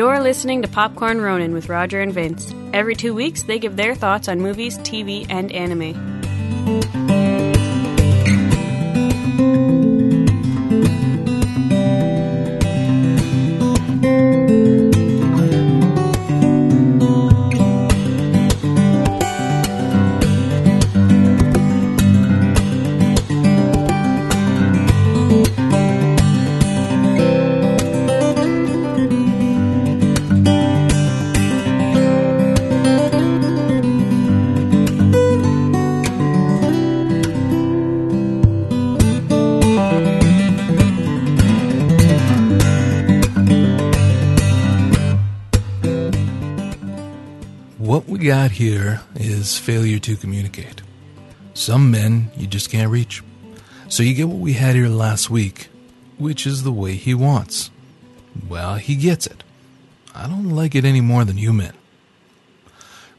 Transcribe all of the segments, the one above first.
You're listening to Popcorn Ronin with Roger and Vince. Every two weeks, they give their thoughts on movies, TV, and anime. Got here is failure to communicate. Some men you just can't reach. So you get what we had here last week, which is the way he wants. Well, he gets it. I don't like it any more than you men.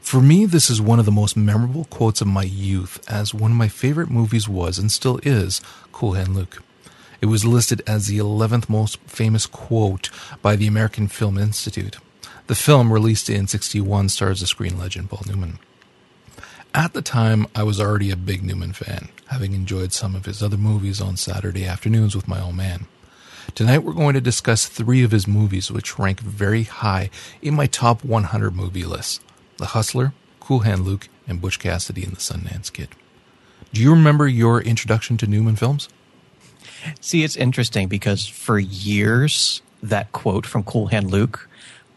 For me, this is one of the most memorable quotes of my youth, as one of my favorite movies was and still is Cool Hand Luke. It was listed as the 11th most famous quote by the American Film Institute. The film, released in 61, stars the screen legend Paul Newman. At the time, I was already a big Newman fan, having enjoyed some of his other movies on Saturday afternoons with my old man. Tonight, we're going to discuss three of his movies which rank very high in my top 100 movie list The Hustler, Cool Hand Luke, and Butch Cassidy and the Sundance Kid. Do you remember your introduction to Newman films? See, it's interesting because for years, that quote from Cool Hand Luke,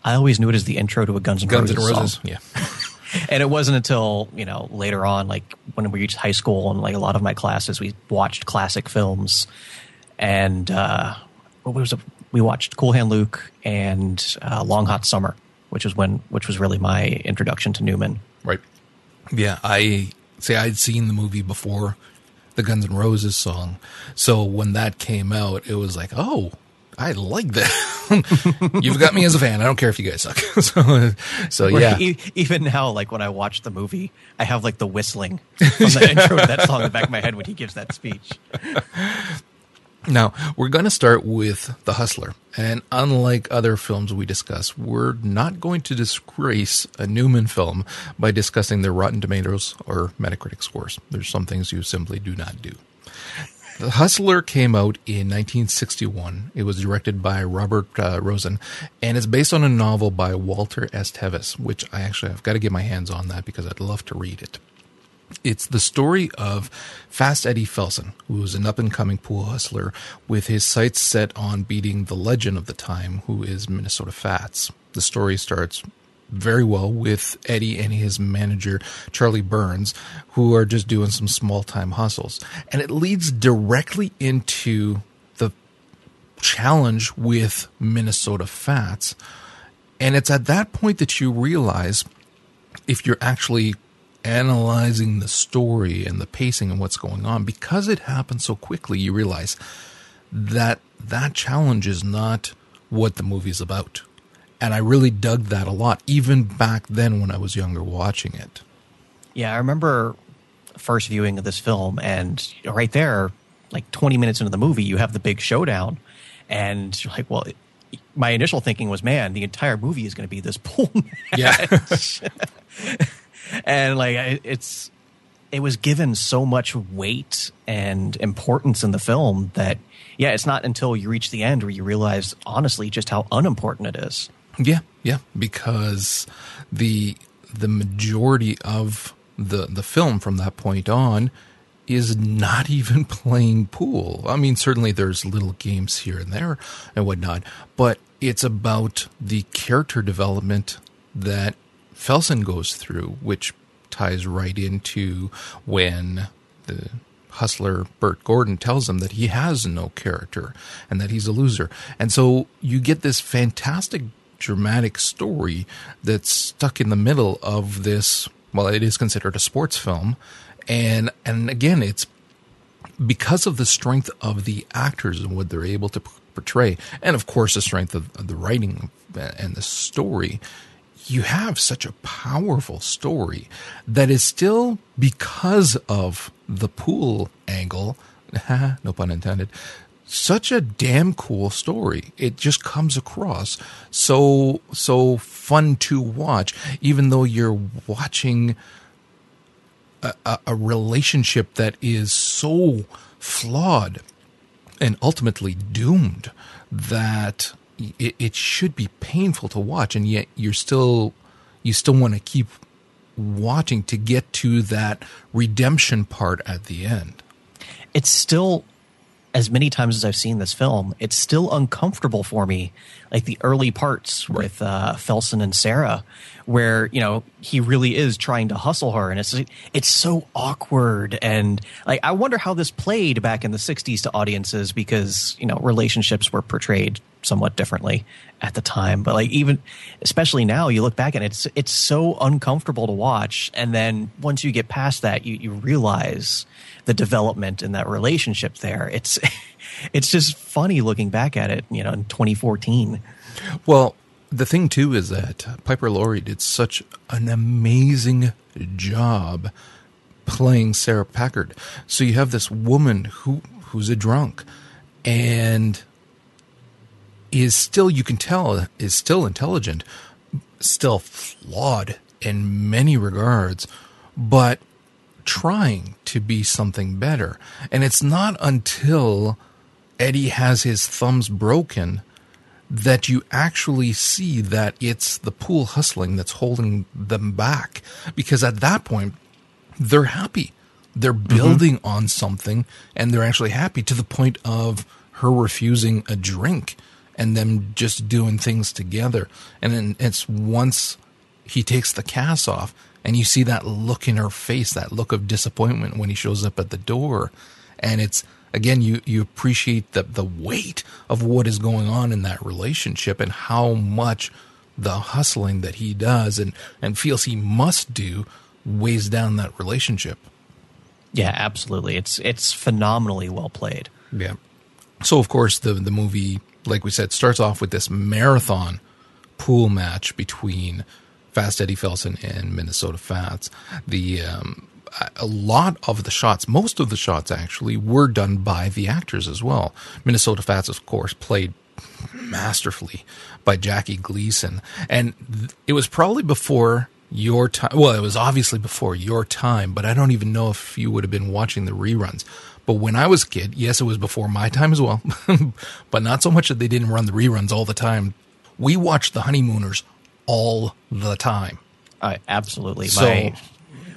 I always knew it as the intro to a Guns N' Guns Roses, N' Roses, song. yeah. And it wasn't until, you know, later on, like when we reached high school and like a lot of my classes, we watched classic films. And uh, what was it? We watched Cool Hand Luke and uh, Long Hot Summer, which was when, which was really my introduction to Newman. Right. Yeah, I say I'd seen the movie before the Guns N' Roses song. So when that came out, it was like, oh, I like that. You've got me as a fan. I don't care if you guys suck. so, so yeah. e- even now, like when I watch the movie, I have like the whistling from the intro of that song in the back of my head when he gives that speech. Now, we're going to start with The Hustler. And unlike other films we discuss, we're not going to disgrace a Newman film by discussing their Rotten Tomatoes or Metacritic scores. There's some things you simply do not do. The Hustler came out in 1961. It was directed by Robert uh, Rossen, and it's based on a novel by Walter S. Tevis, which I actually have got to get my hands on that because I'd love to read it. It's the story of Fast Eddie Felson, who is an up and coming pool hustler with his sights set on beating the legend of the time, who is Minnesota Fats. The story starts very well with Eddie and his manager, Charlie Burns, who are just doing some small time hustles. And it leads directly into the challenge with Minnesota Fats. And it's at that point that you realize if you're actually analyzing the story and the pacing and what's going on, because it happens so quickly, you realize that that challenge is not what the movie's about. And I really dug that a lot, even back then when I was younger watching it. Yeah, I remember first viewing of this film, and right there, like 20 minutes into the movie, you have the big showdown. And you're like, well, it, my initial thinking was, man, the entire movie is going to be this pool match. Yeah. and like, it's, it was given so much weight and importance in the film that, yeah, it's not until you reach the end where you realize, honestly, just how unimportant it is. Yeah, yeah, because the the majority of the the film from that point on is not even playing pool. I mean, certainly there's little games here and there and whatnot, but it's about the character development that Felson goes through, which ties right into when the hustler Bert Gordon tells him that he has no character and that he's a loser. And so you get this fantastic dramatic story that's stuck in the middle of this well it is considered a sports film. And and again it's because of the strength of the actors and what they're able to portray and of course the strength of, of the writing and the story you have such a powerful story that is still because of the pool angle, no pun intended, such a damn cool story. It just comes across so so fun to watch, even though you're watching a, a, a relationship that is so flawed and ultimately doomed that it, it should be painful to watch, and yet you're still you still want to keep watching to get to that redemption part at the end. It's still as many times as I've seen this film, it's still uncomfortable for me. Like the early parts right. with uh, Felson and Sarah, where you know he really is trying to hustle her, and it's it's so awkward. And like I wonder how this played back in the '60s to audiences because you know relationships were portrayed somewhat differently at the time. But like even especially now, you look back and it's it's so uncomfortable to watch. And then once you get past that, you you realize the development in that relationship there. It's it's just funny looking back at it, you know, in 2014. Well, the thing too is that Piper Laurie did such an amazing job playing Sarah Packard. So you have this woman who who's a drunk and is still you can tell is still intelligent, still flawed in many regards, but trying to be something better. And it's not until Eddie has his thumbs broken that you actually see that it's the pool hustling that's holding them back. Because at that point, they're happy. They're mm-hmm. building mm-hmm. on something and they're actually happy to the point of her refusing a drink and them just doing things together. And then it's once he takes the cast off and you see that look in her face, that look of disappointment when he shows up at the door. And it's again, you, you appreciate the, the weight of what is going on in that relationship and how much the hustling that he does and, and feels he must do weighs down that relationship. Yeah, absolutely. It's it's phenomenally well played. Yeah. So of course the the movie, like we said, starts off with this marathon pool match between Fast Eddie Felson and Minnesota Fats. The um, a lot of the shots, most of the shots actually, were done by the actors as well. Minnesota Fats, of course, played masterfully by Jackie Gleason, and it was probably before your time. Well, it was obviously before your time, but I don't even know if you would have been watching the reruns. But when I was a kid, yes, it was before my time as well, but not so much that they didn't run the reruns all the time. We watched The Honeymooners all the time. Uh, absolutely. So, my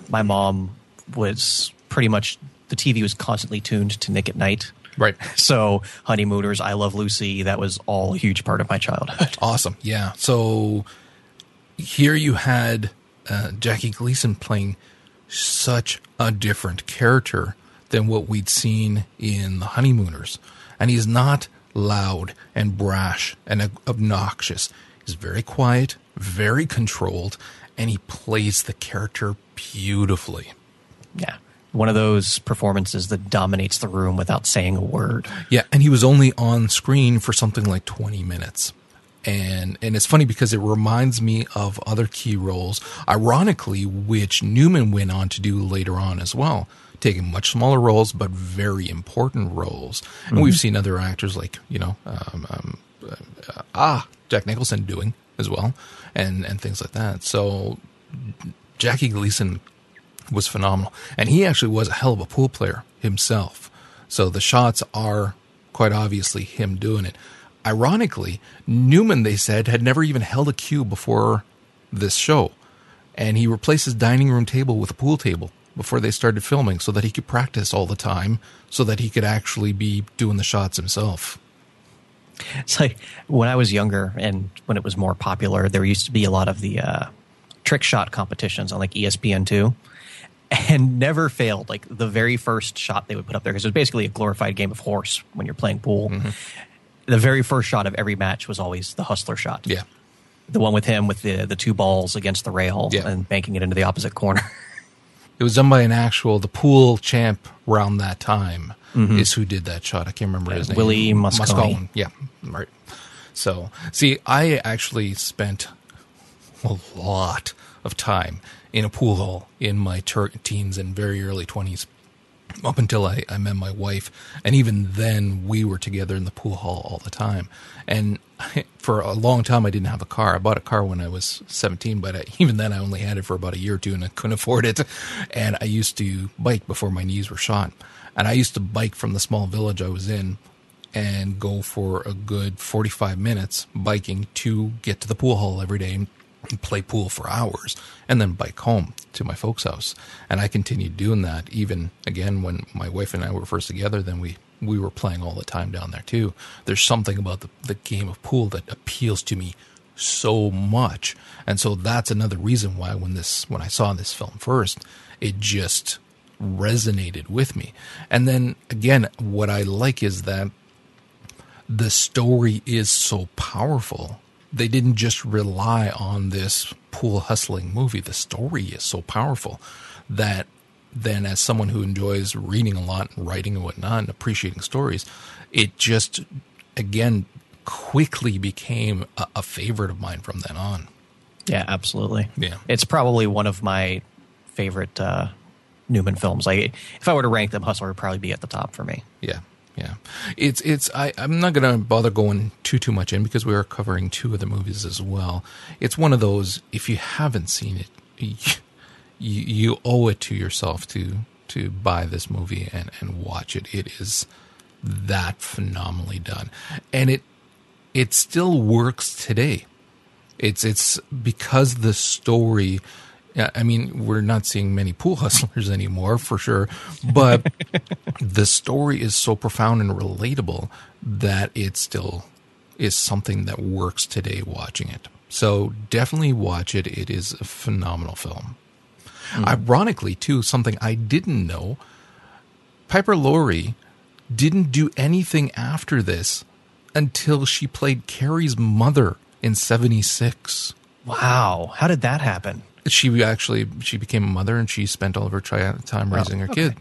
my mom was pretty much the TV was constantly tuned to Nick at Night. Right. So Honeymooners, I Love Lucy, that was all a huge part of my childhood. Awesome. Yeah. So here you had uh, Jackie Gleason playing such a different character than what we'd seen in The Honeymooners. And he's not loud and brash and obnoxious. He's very quiet, very controlled, and he plays the character beautifully. Yeah. One of those performances that dominates the room without saying a word. Yeah, and he was only on screen for something like 20 minutes. And and it's funny because it reminds me of other key roles, ironically, which Newman went on to do later on as well taking much smaller roles but very important roles. And mm-hmm. we've seen other actors like you know um, um, uh, ah Jack Nicholson doing as well, and and things like that. So Jackie Gleason was phenomenal, and he actually was a hell of a pool player himself. So the shots are quite obviously him doing it. Ironically, Newman they said had never even held a cue before this show, and he replaced his dining room table with a pool table before they started filming so that he could practice all the time so that he could actually be doing the shots himself. It's like when I was younger and when it was more popular, there used to be a lot of the uh, trick shot competitions on like ESPN2 and never failed. Like the very first shot they would put up there, because it was basically a glorified game of horse when you're playing pool. Mm-hmm. The very first shot of every match was always the hustler shot. Yeah. The one with him with the, the two balls against the rail yeah. and banking it into the opposite corner. it was done by an actual, the pool champ around that time mm-hmm. is who did that shot. I can't remember yeah, his name. Willie Mosconi. Yeah, right. So, see, I actually spent a lot of time in a pool hall in my ter- teens and very early 20s. Up until I, I met my wife. And even then, we were together in the pool hall all the time. And for a long time, I didn't have a car. I bought a car when I was 17, but I, even then, I only had it for about a year or two and I couldn't afford it. And I used to bike before my knees were shot. And I used to bike from the small village I was in and go for a good 45 minutes biking to get to the pool hall every day play pool for hours and then bike home to my folks' house. And I continued doing that even again when my wife and I were first together, then we we were playing all the time down there too. There's something about the, the game of pool that appeals to me so much. And so that's another reason why when this when I saw this film first, it just resonated with me. And then again, what I like is that the story is so powerful. They didn't just rely on this pool hustling movie. The story is so powerful that then, as someone who enjoys reading a lot and writing and whatnot and appreciating stories, it just again quickly became a, a favorite of mine from then on. Yeah, absolutely. Yeah. It's probably one of my favorite uh, Newman films. Like, if I were to rank them, Hustler would probably be at the top for me. Yeah. Yeah, it's it's. I I'm not gonna bother going too too much in because we are covering two of the movies as well. It's one of those. If you haven't seen it, you you owe it to yourself to to buy this movie and and watch it. It is that phenomenally done, and it it still works today. It's it's because the story I mean, we're not seeing many pool hustlers anymore for sure, but the story is so profound and relatable that it still is something that works today watching it. So definitely watch it. It is a phenomenal film. Mm. Ironically, too, something I didn't know Piper Laurie didn't do anything after this until she played Carrie's mother in 76. Wow. How did that happen? She actually she became a mother and she spent all of her tri- time raising oh, her okay. kid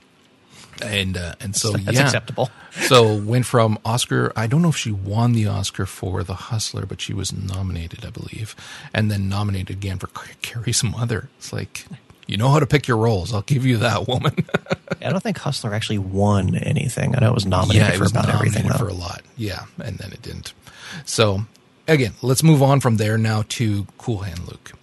and uh, and so that's yeah, acceptable. so went from Oscar. I don't know if she won the Oscar for The Hustler, but she was nominated, I believe, and then nominated again for Carrie's mother. It's like you know how to pick your roles. I'll give you that woman. I don't think Hustler actually won anything. I know it was nominated yeah, it for about everything for a lot. Yeah, and then it didn't. So again, let's move on from there now to Cool Hand Luke.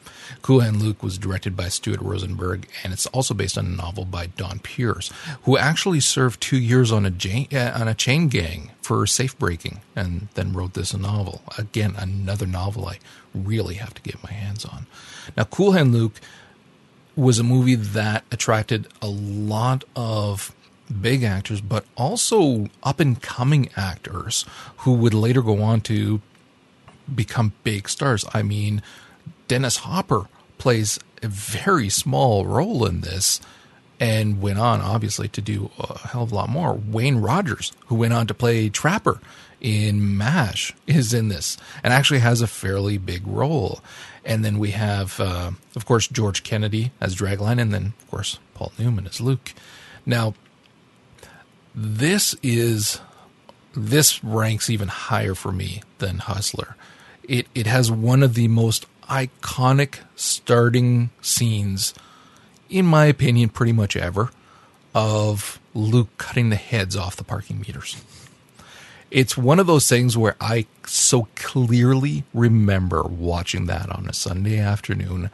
Cool Hand Luke was directed by Stuart Rosenberg, and it's also based on a novel by Donn Pearce, who actually served two years on a, uh, on a chain gang for safe breaking, and then wrote this novel. Again, another novel I really have to get my hands on. Now, Cool Hand Luke was a movie that attracted a lot of big actors, but also up and coming actors who would later go on to become big stars. I mean, Dennis Hopper plays a very small role in this and went on, obviously, to do a hell of a lot more. Wayne Rogers, who went on to play Trapper in MASH, is in this and actually has a fairly big role. And then we have, uh, of course, George Kennedy as Dragline, and then, of course, Paul Newman as Luke. Now, this is this ranks even higher for me than Hustler. It it has one of the most iconic starting scenes, in my opinion, pretty much ever, of Luke cutting the heads off the parking meters. It's one of those things where I so clearly remember watching that on a Sunday afternoon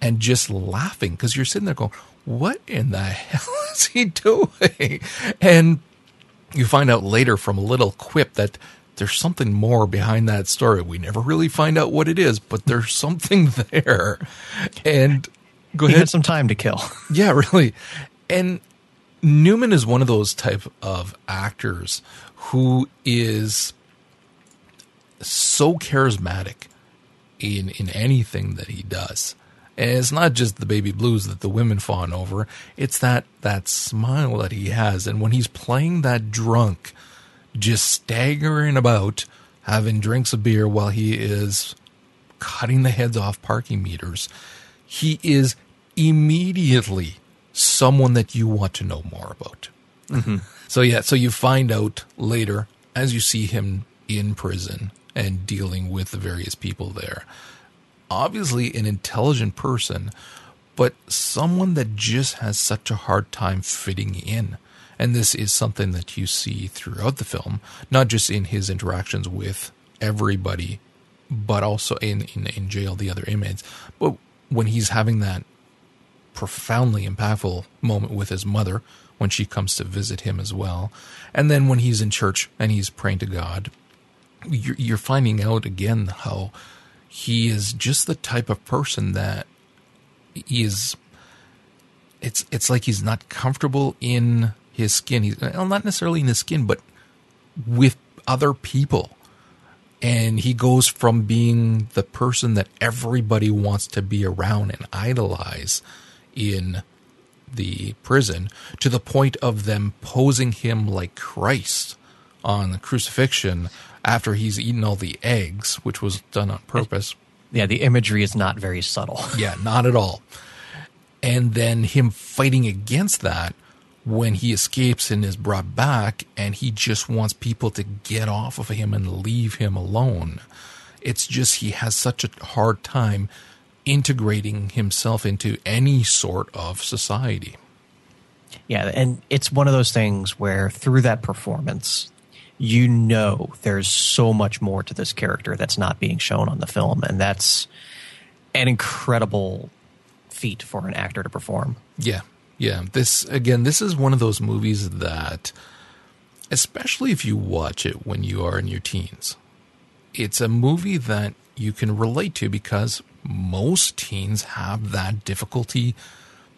and just laughing because you're sitting there going, What in the hell is he doing? And you find out later from a little quip that there's something more behind that story. We never really find out what it is, but there's something there. And go he ahead. Had some time to kill. Yeah, really. And Newman is one of those type of actors who is so charismatic in in anything that he does. And it's not just the baby blues that the women fawn over. It's that that smile that he has. And when he's playing that drunk, just staggering about, having drinks of beer while he is cutting the heads off parking meters. He is immediately someone that you want to know more about. Mm-hmm. So, yeah, so you find out later as you see him in prison and dealing with the various people there. Obviously, an intelligent person, but someone that just has such a hard time fitting in And this is something that you see throughout the film, not just in his interactions with everybody, but also in, in, in jail, the other inmates. But when he's having that profoundly impactful moment with his mother when she comes to visit him as well. And then when he's in church and he's praying to God, you're, you're finding out again how he is just the type of person that he is. It's it's like he's not comfortable in his skin. He's well, not necessarily in his skin, but with other people. And he goes from being the person that everybody wants to be around and idolize in the prison to the point of them posing him like Christ on the crucifixion after he's eaten all the eggs, which was done on purpose. Yeah, the imagery is not very subtle. yeah, not at all. And then him fighting against that when he escapes and is brought back, and he just wants people to get off of him and leave him alone. It's just he has such a hard time integrating himself into any sort of society. Yeah, and it's one of those things where through that performance, you know there's so much more to this character that's not being shown on the film, and that's an incredible feat for an actor to perform. Yeah, yeah. This again, this is one of those movies that, especially if you watch it when you are in your teens, it's a movie that you can relate to because most teens have that difficulty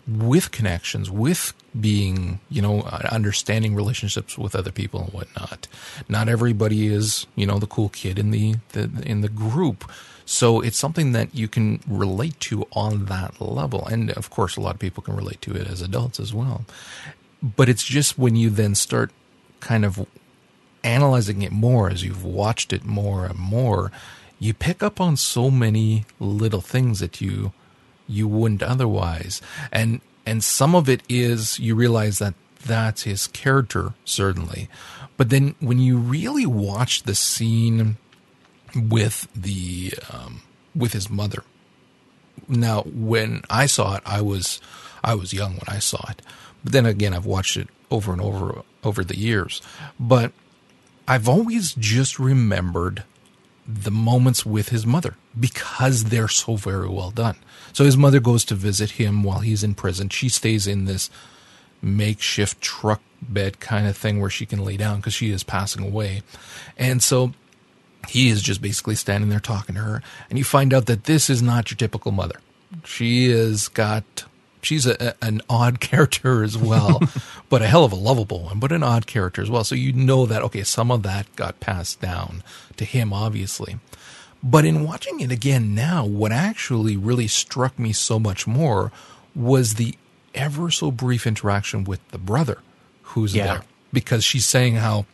with connections, with being, you know, uh, understanding relationships with other people and whatnot. Not everybody is, you know, the cool kid in the, the in the group. So it's something that you can relate to on that level. And of course, a lot of people can relate to it as adults as well. But it's just when you then start kind of analyzing it more as you've watched it more and more, you pick up on so many little things that you you wouldn't otherwise and and some of it is you realize that that's his character certainly but then when you really watch the scene with the um, with his mother now when i saw it i was i was young when i saw it but then again i've watched it over and over over the years but i've always just remembered the moments with his mother because they're so very well done. So his mother goes to visit him while he's in prison. She stays in this makeshift truck bed kind of thing where she can lay down because she is passing away. And so he is just basically standing there talking to her. And you find out that this is not your typical mother. She has got she's a, an odd character as well, but a hell of a lovable one, but an odd character as well. So you know that, okay, some of that got passed down to him, obviously. But in watching it again now, what actually really struck me so much more was the ever so brief interaction with the brother who's yeah. there. Because she's saying how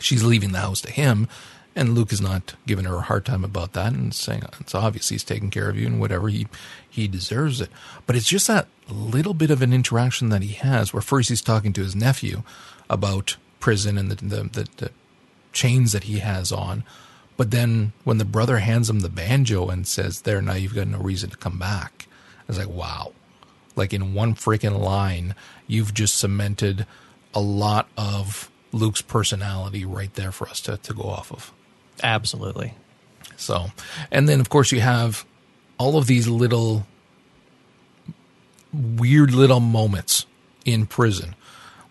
she's leaving the house to him and Luke is not giving her a hard time about that and saying it's obvious he's taking care of you and whatever he he deserves it. But it's just that little bit of an interaction that he has where first he's talking to his nephew about prison and the the, the, the chains that he has on. But then when the brother hands him the banjo and says, There, now you've got no reason to come back. I was like, wow. Like in one freaking line, you've just cemented a lot of Luke's personality right there for us to, to go off of. Absolutely. So, and then of course you have all of these little weird little moments in prison.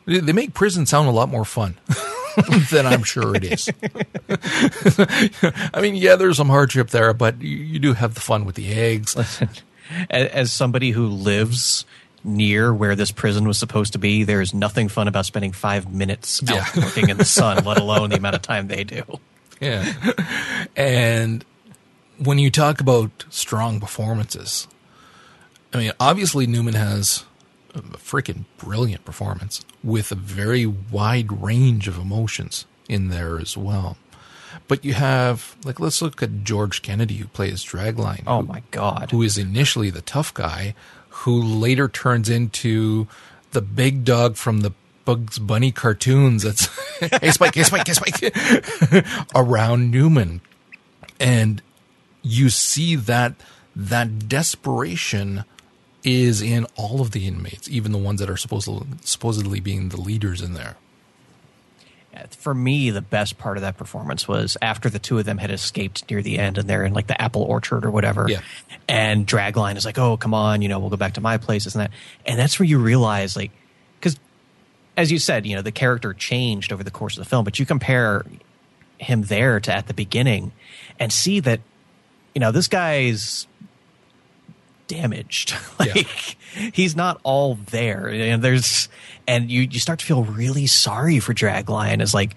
They make prison sound a lot more fun than I'm sure it is. I mean, yeah, there's some hardship there, but you, you do have the fun with the eggs. Listen, as somebody who lives near where this prison was supposed to be, there's nothing fun about spending five minutes out yeah. working in the sun, let alone the amount of time they do. Yeah. And when you talk about strong performances, I mean, obviously Newman has a freaking brilliant performance with a very wide range of emotions in there as well. But you have, like, let's look at George Kennedy, who plays Dragline. Oh who, my God. Who is initially the tough guy, who later turns into the big dog from the Bugs Bunny cartoons. That's hey Spike, hey Spike, hey Spike around Newman, and you see that that desperation is in all of the inmates, even the ones that are supposed supposedly being the leaders in there. For me, the best part of that performance was after the two of them had escaped near the end and they're in like the apple orchard or whatever. Yeah. And Dragline is like, oh, come on, you know, we'll go back to my place, isn't that? And that's where you realize, like, as you said, you know, the character changed over the course of the film, but you compare him there to at the beginning and see that, you know, this guy's damaged. like yeah. he's not all there. And there's and you you start to feel really sorry for Dragline as like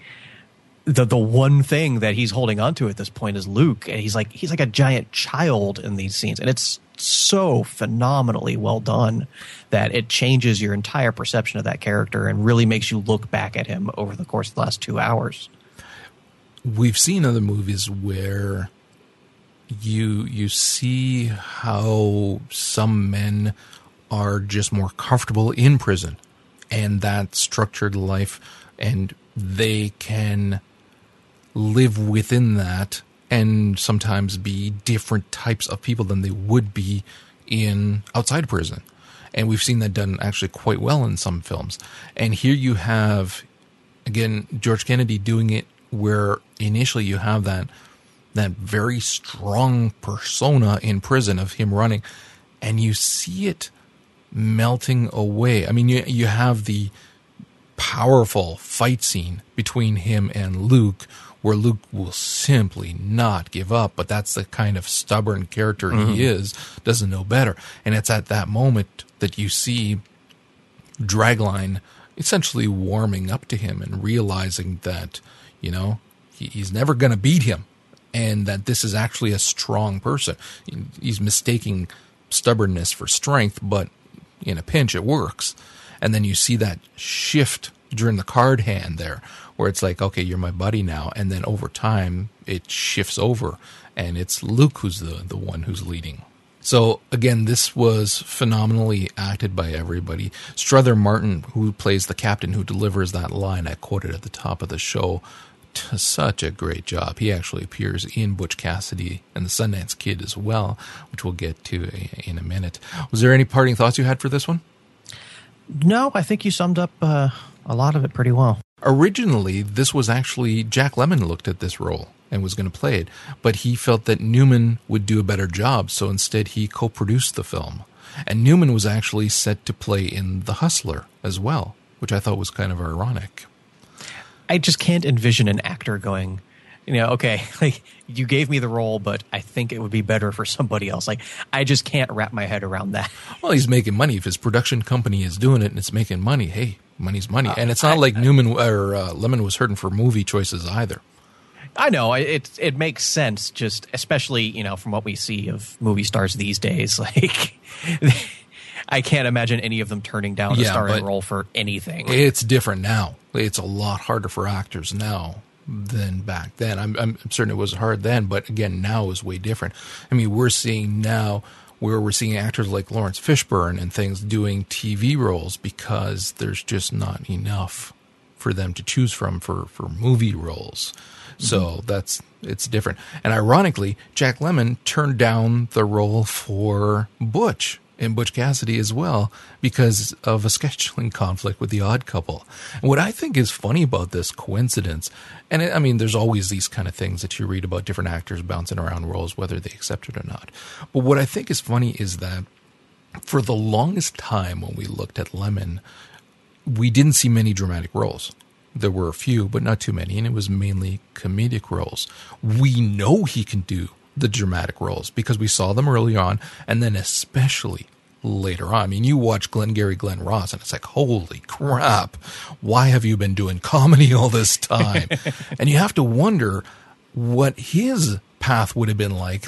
the the one thing that he's holding on to at this point is Luke. And he's like he's like a giant child in these scenes. And it's so phenomenally well done that it changes your entire perception of that character and really makes you look back at him over the course of the last two hours. We've seen other movies where you you see how some men are just more comfortable in prison and that structured life and they can live within that and sometimes be different types of people than they would be in outside prison and we've seen that done actually quite well in some films and here you have again George Kennedy doing it where initially you have that that very strong persona in prison of him running, and you see it melting away. I mean, you you have the powerful fight scene between him and Luke, where Luke will simply not give up. But that's the kind of stubborn character mm-hmm. he is, doesn't know better. And it's at that moment that you see Dragline essentially warming up to him and realizing that, you know, he, he's never going to beat him and that this is actually a strong person. He's mistaking stubbornness for strength, but in a pinch, it works. And then you see that shift during the card hand there, where it's like, okay, you're my buddy now. And then over time, it shifts over, and it's Luke who's the, the one who's leading. So again, this was phenomenally acted by everybody. Strother Martin, who plays the captain who delivers that line I quoted at the top of the show, such a great job. He actually appears in Butch Cassidy and the Sundance Kid as well, which we'll get to in a minute. Was there any parting thoughts you had for this one? No, I think you summed up uh, a lot of it pretty well. Originally, this was actually Jack Lemmon looked at this role and was going to play it, but he felt that Newman would do a better job, so instead he co produced the film. And Newman was actually set to play in The Hustler as well, which I thought was kind of ironic. I just can't envision an actor going, you know, okay, like you gave me the role, but I think it would be better for somebody else. Like I just can't wrap my head around that. Well, he's making money. If his production company is doing it and it's making money, hey, money's money. Uh, and it's not I, like Newman or uh, Lemmon was hurting for movie choices either. I know it. It makes sense, just especially you know from what we see of movie stars these days. Like I can't imagine any of them turning down yeah, a starring role for anything. It's different now. It's a lot harder for actors now than back then. I'm, I'm certain it was hard then, but again, now is way different. I mean, we're seeing now where we're seeing actors like Laurence Fishburne and things doing TV roles because there's just not enough for them to choose from for, for movie roles. So mm-hmm. that's it's different. And ironically, Jack Lemmon turned down the role for Butch and Butch Cassidy as well because of a scheduling conflict with the odd couple. And what I think is funny about this coincidence, and I mean, there's always these kind of things that you read about different actors bouncing around roles, whether they accept it or not. But what I think is funny is that for the longest time when we looked at Lemmon, we didn't see many dramatic roles. There were a few, but not too many, and it was mainly comedic roles. We know he can do the dramatic roles because we saw them early on and then especially later on. I mean, you watch Glengarry Glen Ross and it's like, holy crap, why have you been doing comedy all this time? and you have to wonder what his path would have been like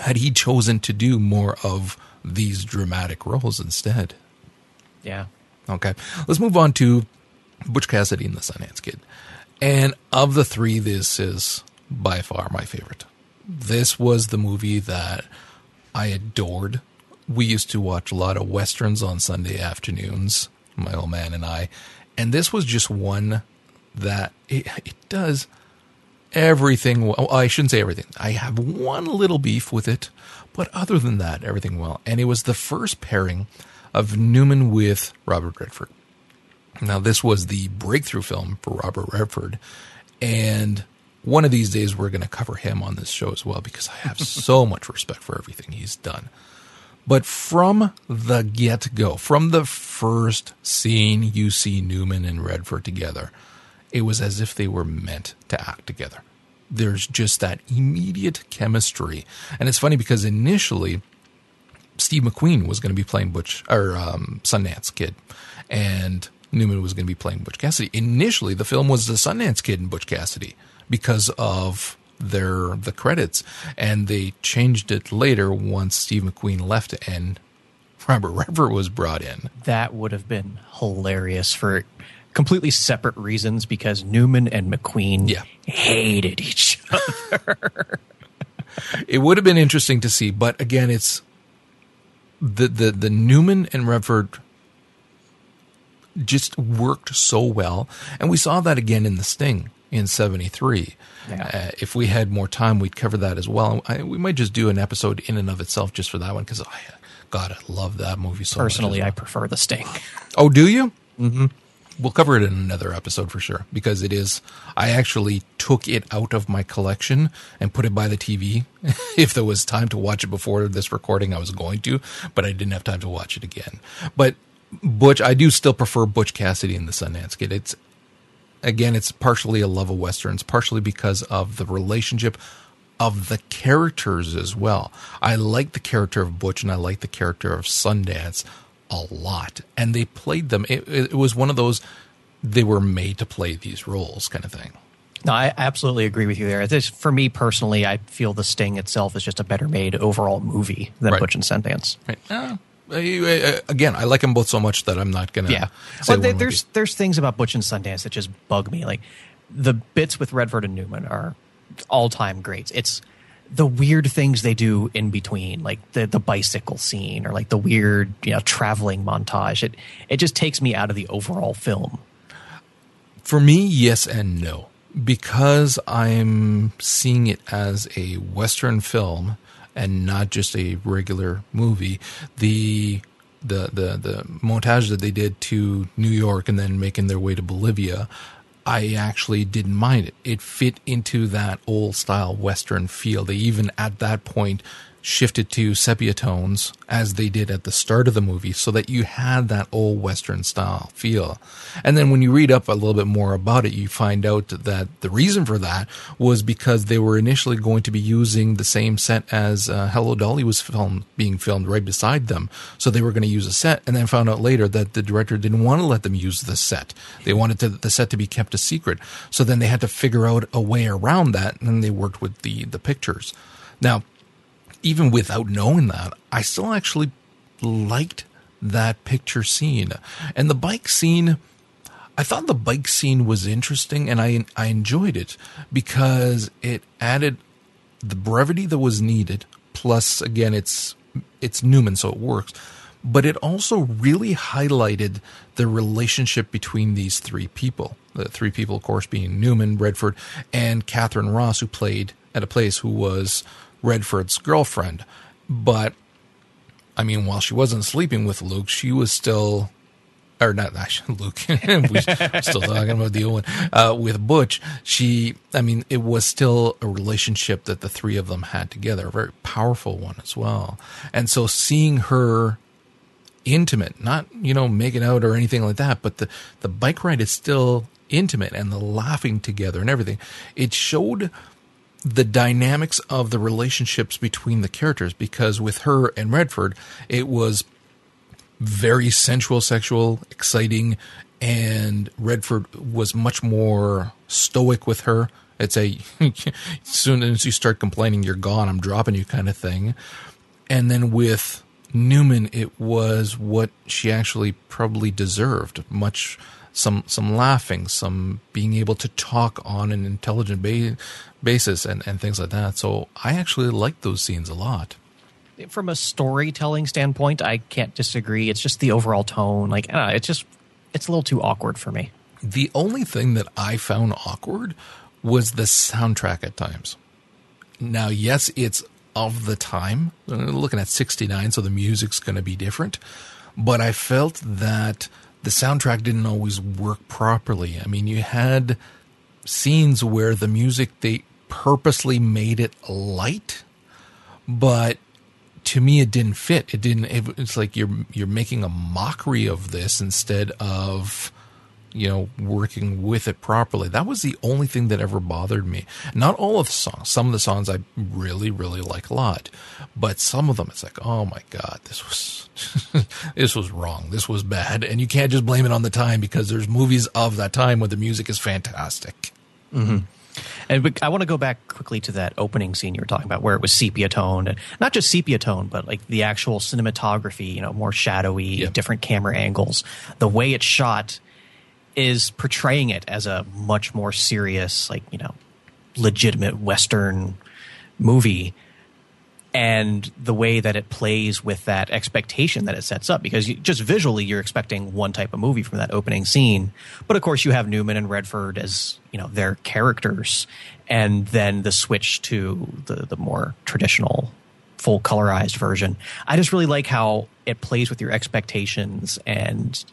had he chosen to do more of these dramatic roles instead. Yeah. Okay. Let's move on to Butch Cassidy and the Sundance Kid. And of the three, this is by far my favorite this was the movie that I adored. We used to watch a lot of westerns on Sunday afternoons, my old man and I, and this was just one that it, it does everything. Well, oh, I shouldn't say everything. I have one little beef with it, But other than that, everything well. And it was the first pairing of Newman with Robert Redford. Now, this was the breakthrough film for Robert Redford. And one of these days, we're going to cover him on this show as well because I have so much respect for everything he's done. But from the get go, from the first scene you see Newman and Redford together, it was as if they were meant to act together. There's just that immediate chemistry. And it's funny because initially, Steve McQueen was going to be playing Butch or um, Sundance Kid, and Newman was going to be playing Butch Cassidy. Initially, the film was the Sundance Kid and Butch Cassidy because of their the credits, and they changed it later once Steve McQueen left and Robert Redford was brought in. That would have been hilarious for completely separate reasons because Newman and McQueen Yeah. hated each other. It would have been interesting to see, but again, it's the the the Newman and Redford just worked so well, and we saw that again in The Sting in '73. Yeah. Uh, if we had more time, we'd cover that as well. I, we might just do an episode in and of itself just for that one because I, God, I love that movie so Personally, much. I well. prefer the Sting. Oh, do you? Mm-hmm. We'll cover it in another episode for sure because it is. I actually took it out of my collection and put it by the TV. if there was time to watch it before this recording, I was going to, but I didn't have time to watch it again. But Butch, I do still prefer Butch Cassidy and the Sundance Kid. It's again, it's partially a love of westerns, partially because of the relationship of the characters as well. I like the character of Butch and I like the character of Sundance a lot, and they played them. It, it was one of those they were made to play these roles kind of thing. No, I absolutely agree with you there. This, for me personally, I feel the Sting itself is just a better made overall movie than Right. Butch and Sundance. Right? Uh, again, I like them both so much that I'm not gonna. Yeah, say well, there- one would there's there's things about Butch and Sundance that just bug me. Like the bits with Redford and Newman are all time greats. It's the weird things they do in between, like the the bicycle scene or like the weird you know traveling montage. It it just takes me out of the overall film. For me, yes and no. Because I'm seeing it as a Western film and not just a regular movie, the the the the montage that they did to New York and then making their way to Bolivia, I actually didn't mind it. It fit into that old style Western feel. They even at that point shifted to sepia tones as they did at the start of the movie so that you had that old western style feel. And then when you read up a little bit more about it you find out that the reason for that was because they were initially going to be using the same set as uh, hello dolly was filmed being filmed right beside them. So they were going to use a set and then found out later that the director didn't want to let them use the set. They wanted to, the set to be kept a secret. So then they had to figure out a way around that and then they worked with the the pictures. Now even without knowing that, I still actually liked that picture scene. And the bike scene, I thought the bike scene was interesting and I I enjoyed it because it added the brevity that was needed. Plus, again, it's it's Newman, so it works. But it also really highlighted the relationship between these three people. The three people, of course, being Newman, Redford, and Katharine Ross, who played Etta Place who was Redford's girlfriend. But I mean, while she wasn't sleeping with Luke, she was still, or not Luke. We're still talking about the old one uh, with Butch. She, I mean, it was still a relationship that the three of them had together, a very powerful one as well. And so seeing her intimate, not you know making out or anything like that, but the the bike ride is still intimate and the laughing together and everything. It showed the dynamics of the relationships between the characters because with her and Redford, it was very sensual, sexual, exciting, and Redford was much more stoic with her. It's a as soon as you start complaining, you're gone. I'm dropping you kind of thing. And then with Newman, it was what she actually probably deserved. Much some some laughing, some being able to talk on an intelligent ba- basis, and and things like that. So I actually like those scenes a lot. From a storytelling standpoint, I can't disagree. It's just the overall tone. Like, know, it's just it's a little too awkward for me. The only thing that I found awkward was the soundtrack at times. Now, yes, it's of the time. Looking at 69, so the music's going to be different. But I felt that the soundtrack didn't always work properly. I mean, you had scenes where the music, they purposely made it light, but to me it didn't fit. It didn't. It, it's like you're you're making a mockery of this instead of you know working with it properly. That was the only thing that ever bothered me. Not all of the songs. Some of the songs I really really like a lot, but some of them it's like oh my god this was this was wrong. This was bad, and you can't just blame it on the time because there's movies of that time where the music is fantastic. Mm-hmm. And I want to go back quickly to that opening scene you were talking about, where it was sepia toned, and not just sepia tone, but like the actual cinematography, you know, more shadowy, yep. different camera angles. The way it's shot is portraying it as a much more serious, like you know, legitimate Western movie and the way that it plays with that expectation that it sets up. Because you, just visually you're expecting one type of movie from that opening scene. But of course you have newman and redford as you know their characters. And then the switch to the the more traditional full colorized version i just really like how it plays with your expectations and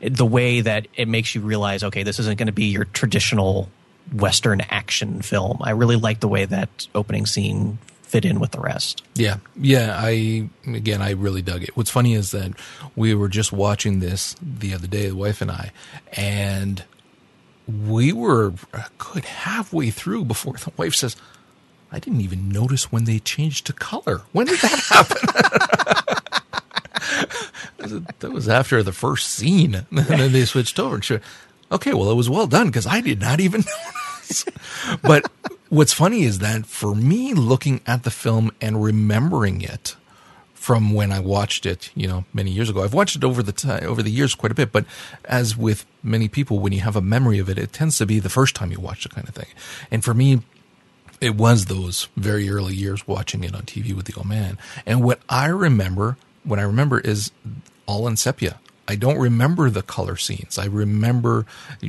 the way that it makes you realize okay this isn't going to be your traditional western action film i really like the way that opening scene fit in with the rest. Yeah. Yeah. I, again, I really dug it. What's funny is that we were just watching this the other day, the wife and I, and we were a good halfway through before the wife says, I didn't even notice when they changed to color. When did that happen? that was after the first scene. And then they switched over. And okay, well, it was well done because I did not even notice. but what's funny is that for me, looking at the film and remembering it from when I watched it, you know, many years ago, I've watched it over the time, over the years quite a bit. But as with many people, when you have a memory of it, it tends to be the first time you watch the kind of thing. And for me, it was those very early years watching it on TV with the old man. And what I remember, what I remember is all in sepia. I don't remember the color scenes. I remember,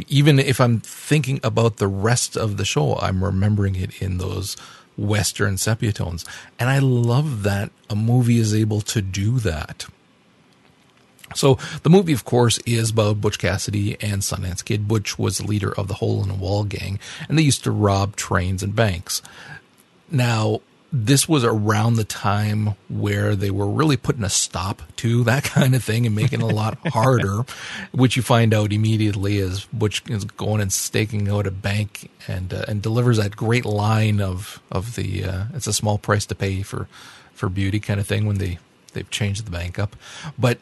even if I'm thinking about the rest of the show, I'm remembering it in those Western sepia tones. And I love that a movie is able to do that. So the movie, of course, is about Butch Cassidy and Sundance Kid. Butch was the leader of the Hole in the Wall gang, and they used to rob trains and banks. Now, this was around the time where they were really putting a stop to that kind of thing and making it a lot harder, which you find out immediately as Butch is going and staking out a bank and uh, and delivers that great line of of the uh, it's a small price to pay for for beauty kind of thing when they they've changed the bank up, but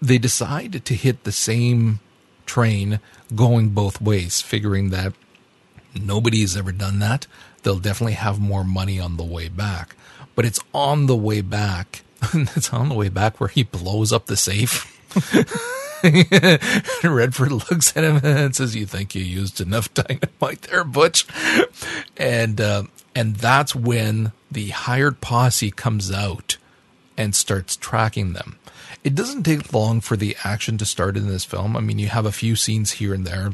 they decide to hit the same train going both ways, figuring that nobody's ever done that they'll definitely have more money on the way back. But it's on the way back. it's on the way back where he blows up the safe. Redford looks at him and says, "You think you used enough dynamite there, Butch?" And uh, and that's when the hired posse comes out and starts tracking them. It doesn't take long for the action to start in this film. I mean, you have a few scenes here and there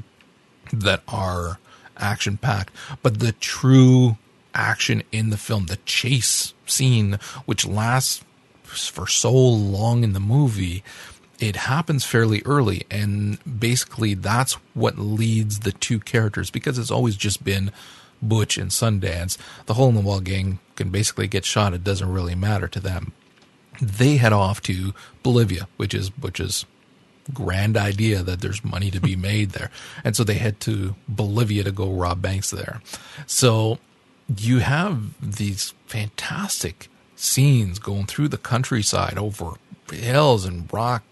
that are action packed, but the true action in the film, the chase scene, which lasts for so long in the movie, it happens fairly early. And basically, that's what leads the two characters because it's always just been Butch and Sundance. The Hole in the Wall gang can basically get shot, it doesn't really matter to them. They head off to Bolivia, which is which is grand idea that there's money to be made there. And so they head to Bolivia to go rob banks there. So you have these fantastic scenes going through the countryside over hills and rock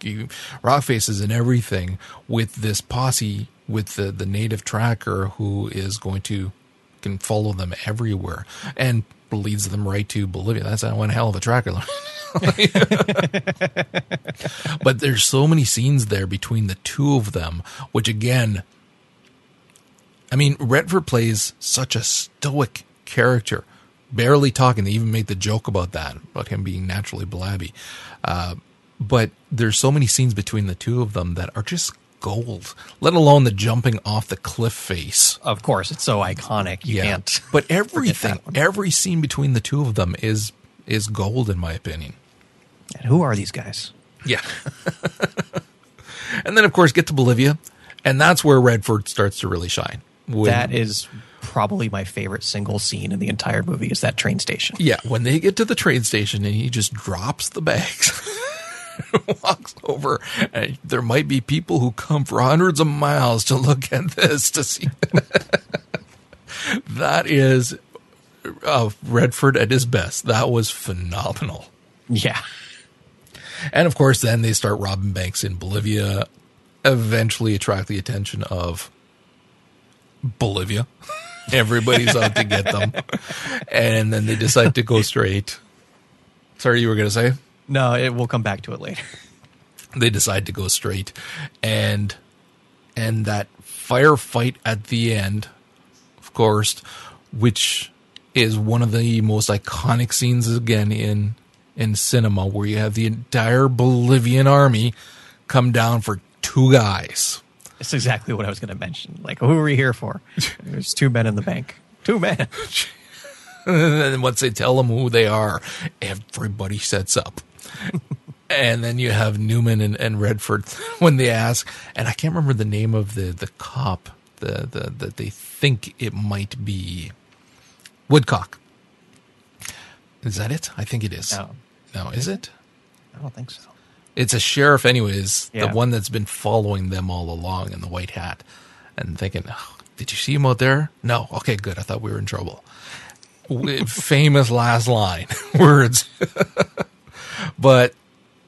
rock faces and everything with this posse with the, the native tracker who is going to can follow them everywhere and leads them right to Bolivia. That's one hell of a tracker. but there's so many scenes there between the two of them, which again, I mean, Redford plays such a stoic character, barely talking. They even made the joke about that, about him being naturally blabby. Uh, but there's so many scenes between the two of them that are just gold, let alone the jumping off the cliff face. Of course, it's so iconic. You yeah. can't. But everything, every scene between the two of them is is gold in my opinion. And who are these guys? Yeah. and then of course get to Bolivia, and that's where Redford starts to really shine. When- That is probably my favorite single scene in the entire movie is that train station. Yeah, when they get to the train station and he just drops the bags, walks over, and there might be people who come for hundreds of miles to look at this to see. that is uh, Redford at his best. That was phenomenal. Yeah. And of course, then they start robbing banks in Bolivia, eventually attract the attention of Bolivia. Everybody's out to get them. And then they decide to go straight. Sorry, you were going to say? No, it, we'll come back to it later. They decide to go straight. And and that firefight at the end, of course, which is one of the most iconic scenes again in in cinema where you have the entire Bolivian army come down for two guys. It's exactly what I was going to mention. Like, who are we here for? There's two men in the bank. Two men. and once they tell them who they are, everybody sets up. And then you have Newman and, and Redford when they ask, and I can't remember the name of the, the cop the, the that they think it might be Woodcock. Is that it? I think it is. No, No, is it? I don't think so. It's a sheriff, anyways, Yeah. the one that's been following them all along in the white hat, and thinking, oh, "Did you see him out there?" No. Okay, good. I thought we were in trouble. Famous last line words, but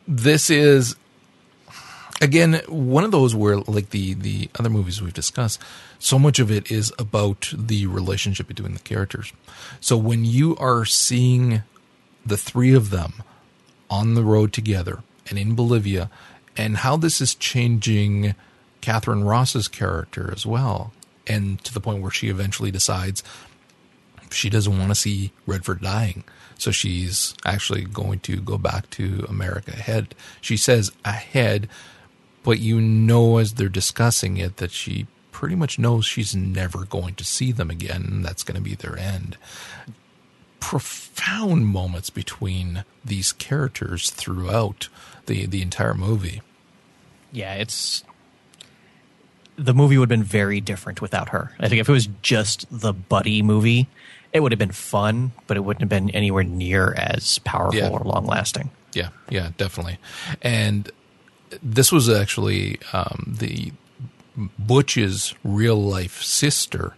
this is again one of those where, like the the other movies we've discussed, so much of it is about the relationship between the characters. So when you are seeing the three of them on the road together and in Bolivia, and how this is changing Katharine Ross's character as well, and to the point where she eventually decides she doesn't want to see Redford dying. So she's actually going to go back to America ahead. She says ahead, but you know as they're discussing it that she pretty much knows she's never going to see them again. That's going to be their end profound moments between these characters throughout the the entire movie. Yeah, it's the movie would have been very different without her. I think if it was just the buddy movie, it would have been fun, but it wouldn't have been anywhere near as powerful Yeah. or long lasting. Yeah, yeah, definitely. And this was actually um, the Butch's real life sister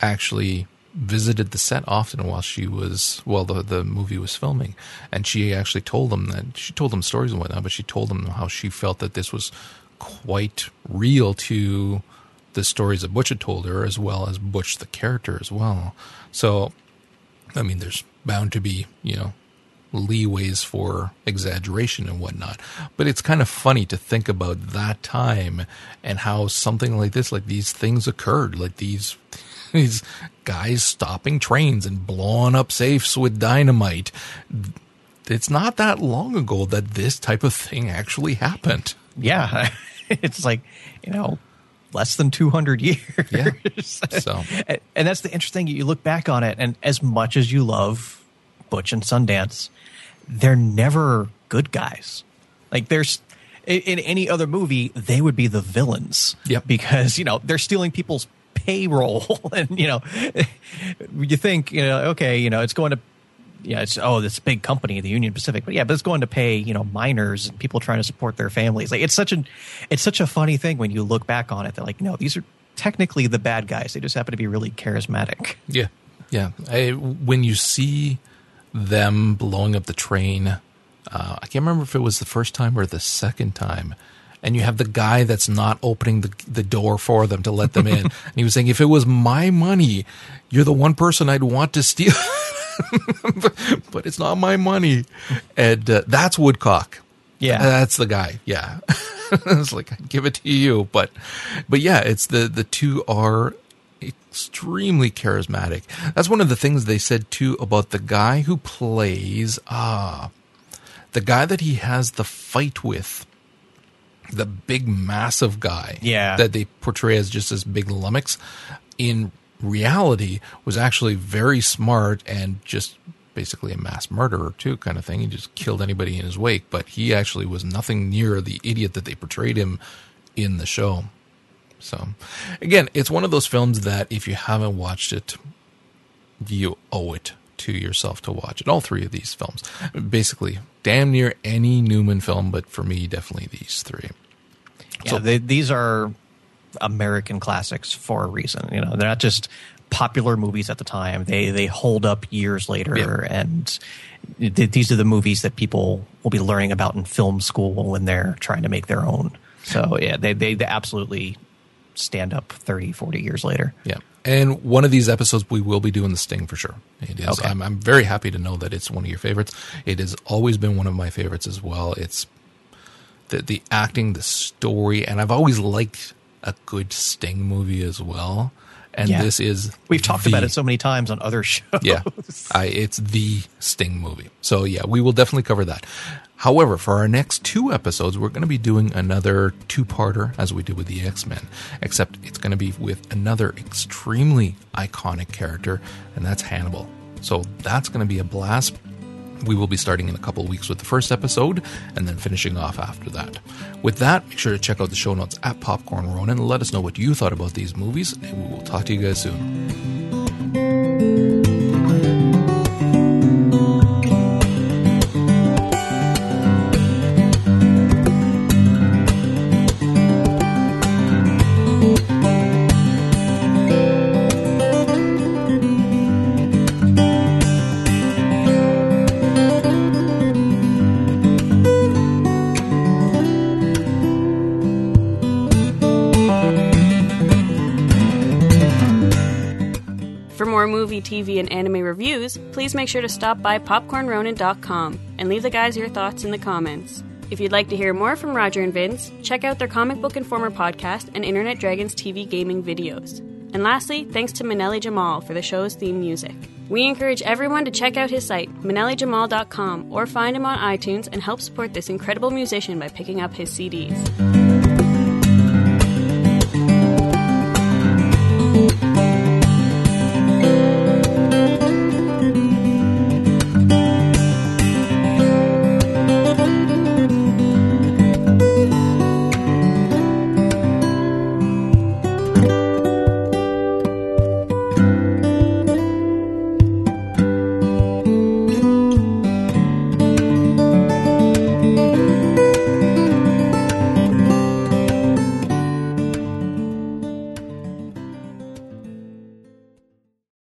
actually visited the set often while she was while the the movie was filming, and she actually told them that she told them stories and whatnot, but she told them how she felt that this was quite real to the stories that Butch had told her, as well as Butch the character as well. So, I mean, there's bound to be you know leeways for exaggeration and whatnot. But it's kind of funny to think about that time and how something like this, like these things occurred, like these these guys stopping trains and blowing up safes with dynamite. It's not that long ago that this type of thing actually happened. Yeah, it's like you know less than 200 years. Yeah. So and, and that's the interesting thing. You look back on it, and as much as you love Butch and Sundance, they're never good guys. Like there's in, in any other movie, they would be the villains. Yep. Because you know they're stealing people's payroll, and you know you think you know okay, you know it's going to. Yeah, it's oh, this big company, the Union Pacific, but yeah, but it's going to pay you know miners and people trying to support their families. Like it's such a, it's such a funny thing when you look back on it. That like no, these are technically the bad guys. They just happen to be really charismatic. Yeah, yeah. I, when you see them blowing up the train, uh, I can't remember if it was the first time or the second time, and you have the guy that's not opening the the door for them to let them in, and he was saying, "If it was my money, you're the one person I'd want to steal." but it's not my money, and uh, that's Woodcock. Yeah. that's the guy. Yeah, it's like I give it to you, but but yeah, it's the the two are extremely charismatic. That's one of the things they said too about the guy who plays ah the guy that he has the fight with. The big massive guy Yeah. that they portray as just this big lummox in reality was actually very smart and just basically a mass murderer too, kind of thing. He just killed anybody in his wake, but he actually was nothing near the idiot that they portrayed him in the show. So, again, it's one of those films that if you haven't watched it, you owe it to yourself to watch it. All three of these films, basically, damn near any Newman film, but for me, definitely these three. Yeah, so, they, these are American classics for a reason. You know, they're not just popular movies at the time. They they hold up years later, yeah. and these are the movies that people will be learning about in film school when they're trying to make their own. So yeah, they they, they absolutely stand up 30, 40 years later. Yeah. And one of these episodes, we will be doing the Sting for sure. It is. Okay. I'm, I'm very happy to know that it's one of your favorites. It has always been one of my favorites as well. It's the the acting, the story, and I've always liked a good Sting movie as well. And yeah. this is we've talked the, about it so many times on other shows. Yeah, I, it's the Sting movie. So yeah, we will definitely cover that. However, for our next two episodes, we're going to be doing another two-parter as we did with the X-Men, except it's going to be with another extremely iconic character, and that's Hannibal. So that's going to be a blast we will be starting in a couple weeks with the first episode and then finishing off after that. With that, make sure to check out the show notes at Popcorn Ronin let us know what you thought about these movies, and we will talk to you guys soon. TV, and anime reviews, please make sure to stop by popcornronin.com and leave the guys your thoughts in the comments. If you'd like to hear more from Roger and Vince, check out their Comic Book Informer podcast and Internet Dragons TV gaming videos. And lastly, thanks to Manelli Jamal for the show's theme music. We encourage everyone to check out his site, manellijamal.com, or find him on iTunes and help support this incredible musician by picking up his CDs.